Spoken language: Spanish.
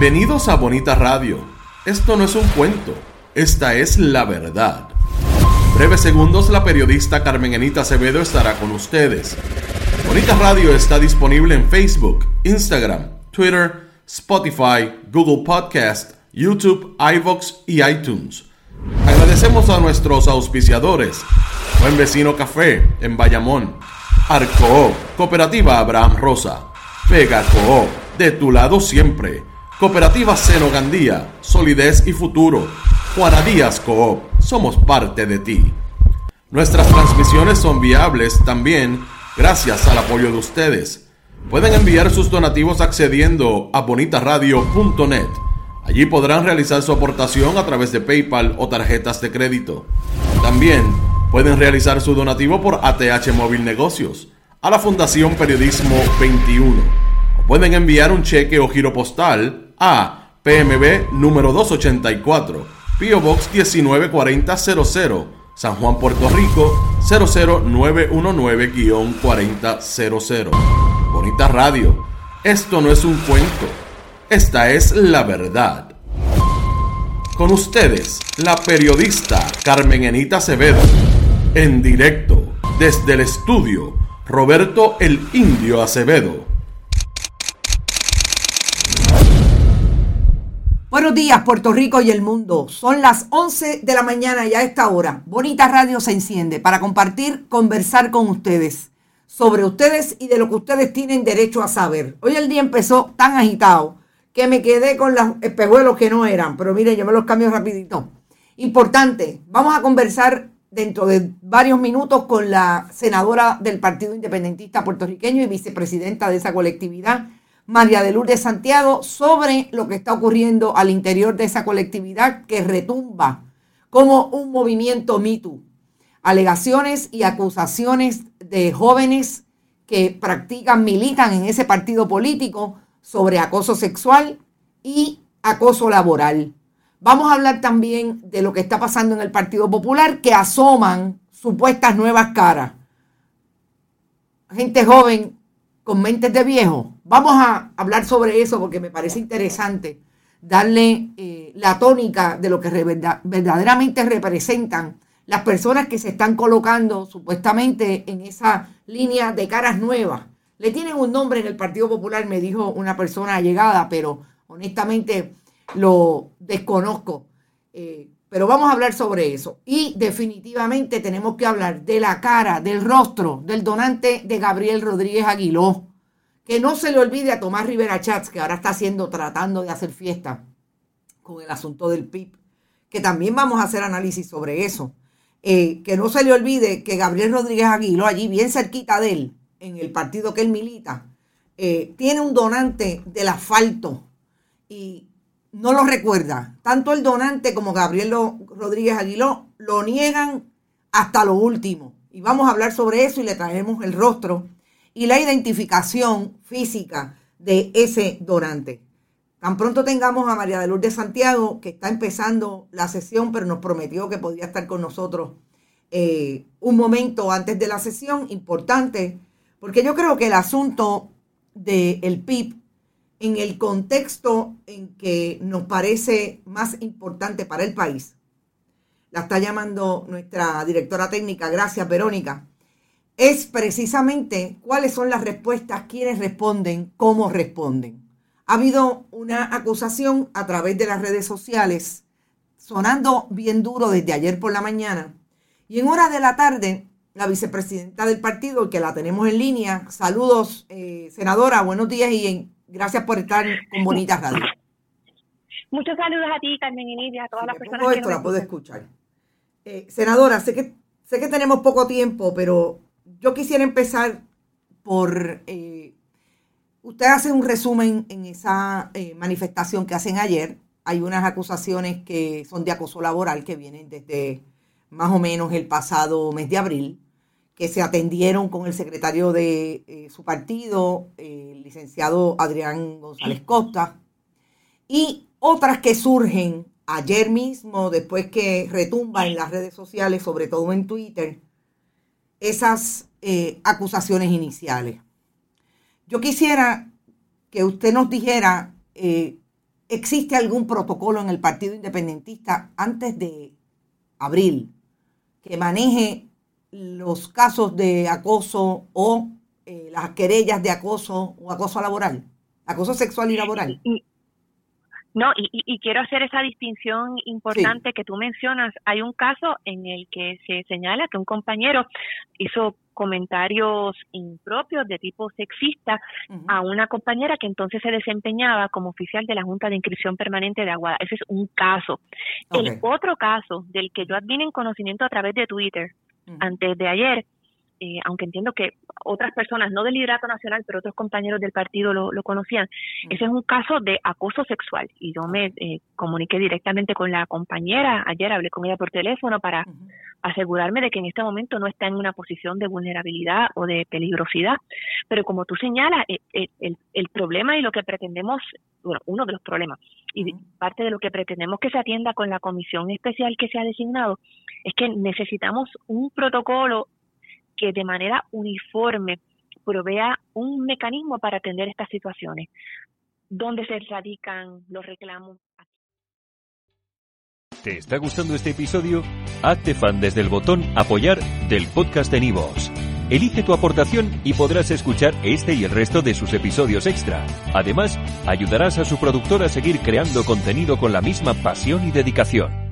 Bienvenidos a Bonita Radio. Esto no es un cuento, esta es la verdad. breves segundos la periodista Carmen Enita Acevedo estará con ustedes. Bonita Radio está disponible en Facebook, Instagram, Twitter, Spotify, Google Podcast, YouTube, iVoox y iTunes. Agradecemos a nuestros auspiciadores. Buen Vecino Café en Bayamón. Arco, Cooperativa Abraham Rosa. Vega Co, de tu lado siempre. Cooperativa Seno Gandía, Solidez y Futuro. Juana Díaz Coop, somos parte de ti. Nuestras transmisiones son viables también gracias al apoyo de ustedes. Pueden enviar sus donativos accediendo a bonitaradio.net. Allí podrán realizar su aportación a través de PayPal o tarjetas de crédito. También pueden realizar su donativo por ATH Móvil Negocios a la Fundación Periodismo 21. O pueden enviar un cheque o giro postal a PMB número 284, Pio Box 194000, San Juan, Puerto Rico 00919-4000. Bonita Radio, esto no es un cuento, esta es la verdad. Con ustedes, la periodista Carmen Enita Acevedo, en directo desde el estudio Roberto el Indio Acevedo. Buenos días, Puerto Rico y el mundo. Son las 11 de la mañana y a esta hora, Bonita Radio se enciende para compartir, conversar con ustedes sobre ustedes y de lo que ustedes tienen derecho a saber. Hoy el día empezó tan agitado que me quedé con los espejuelos que no eran, pero mire, yo me los cambio rapidito. Importante, vamos a conversar dentro de varios minutos con la senadora del Partido Independentista puertorriqueño y vicepresidenta de esa colectividad, María de Lourdes Santiago sobre lo que está ocurriendo al interior de esa colectividad que retumba como un movimiento MeToo. Alegaciones y acusaciones de jóvenes que practican, militan en ese partido político sobre acoso sexual y acoso laboral. Vamos a hablar también de lo que está pasando en el Partido Popular, que asoman supuestas nuevas caras. Gente joven con mentes de viejo. Vamos a hablar sobre eso porque me parece interesante darle eh, la tónica de lo que verdaderamente representan las personas que se están colocando supuestamente en esa línea de caras nuevas. Le tienen un nombre en el Partido Popular, me dijo una persona allegada, pero honestamente lo desconozco. Eh, pero vamos a hablar sobre eso. Y definitivamente tenemos que hablar de la cara, del rostro del donante de Gabriel Rodríguez Aguiló. Que no se le olvide a Tomás Rivera Chats, que ahora está haciendo, tratando de hacer fiesta con el asunto del PIB. Que también vamos a hacer análisis sobre eso. Eh, que no se le olvide que Gabriel Rodríguez Aguiló, allí bien cerquita de él, en el partido que él milita, eh, tiene un donante del asfalto. Y no lo recuerda. Tanto el donante como Gabriel Rodríguez Aguiló lo niegan hasta lo último. Y vamos a hablar sobre eso y le traemos el rostro y la identificación física de ese donante. Tan pronto tengamos a María de Lourdes Santiago, que está empezando la sesión, pero nos prometió que podía estar con nosotros eh, un momento antes de la sesión, importante, porque yo creo que el asunto del PIB en el contexto en que nos parece más importante para el país. La está llamando nuestra directora técnica, gracias Verónica, es precisamente cuáles son las respuestas, quiénes responden, cómo responden. Ha habido una acusación a través de las redes sociales, sonando bien duro desde ayer por la mañana, y en horas de la tarde, la vicepresidenta del partido, que la tenemos en línea, saludos, eh, senadora, buenos días y en Gracias por estar con Bonita Radio. Muchos saludos a ti, Carmen y a todas las personas que esto la puedo escuchar. Eh, senadora, sé que, sé que tenemos poco tiempo, pero yo quisiera empezar por... Eh, usted hace un resumen en esa eh, manifestación que hacen ayer. Hay unas acusaciones que son de acoso laboral que vienen desde más o menos el pasado mes de abril, que se atendieron con el secretario de eh, su partido, el licenciado Adrián González Costa, y otras que surgen ayer mismo, después que retumba en las redes sociales, sobre todo en Twitter, esas eh, acusaciones iniciales. Yo quisiera que usted nos dijera, eh, ¿existe algún protocolo en el Partido Independentista antes de abril que maneje los casos de acoso o eh, las querellas de acoso o acoso laboral, acoso sexual y laboral? No, y, quiero hacer esa distinción importante que tú mencionas. Hay un caso en el que se señala que un compañero hizo comentarios impropios de tipo sexista a una compañera que entonces se desempeñaba como oficial de la Junta de Inscripción Permanente de Aguada. Ese es un caso. El otro caso del que yo advine en conocimiento a través de Twitter antes de ayer eh, aunque entiendo que otras personas, no del liderato nacional, pero otros compañeros del partido lo, conocían, mm. ese es un caso de acoso sexual. Y yo me eh, comuniqué directamente con la compañera, ayer hablé con ella por teléfono para asegurarme de que en este momento no está en una posición de vulnerabilidad o de peligrosidad. Pero como tú señalas, eh, el, el, problema y lo que pretendemos, bueno, uno de los problemas, y parte de lo que pretendemos que se atienda con la comisión especial que se ha designado, es que necesitamos un protocolo que de manera uniforme provea un mecanismo para atender estas situaciones. ¿Dónde se radican los reclamos? ¿Te está gustando este episodio? Hazte fan desde el botón apoyar del podcast de Nivos. Elige tu aportación y podrás escuchar este y el resto de sus episodios extra. Además, ayudarás a su productor a seguir creando contenido con la misma pasión y dedicación.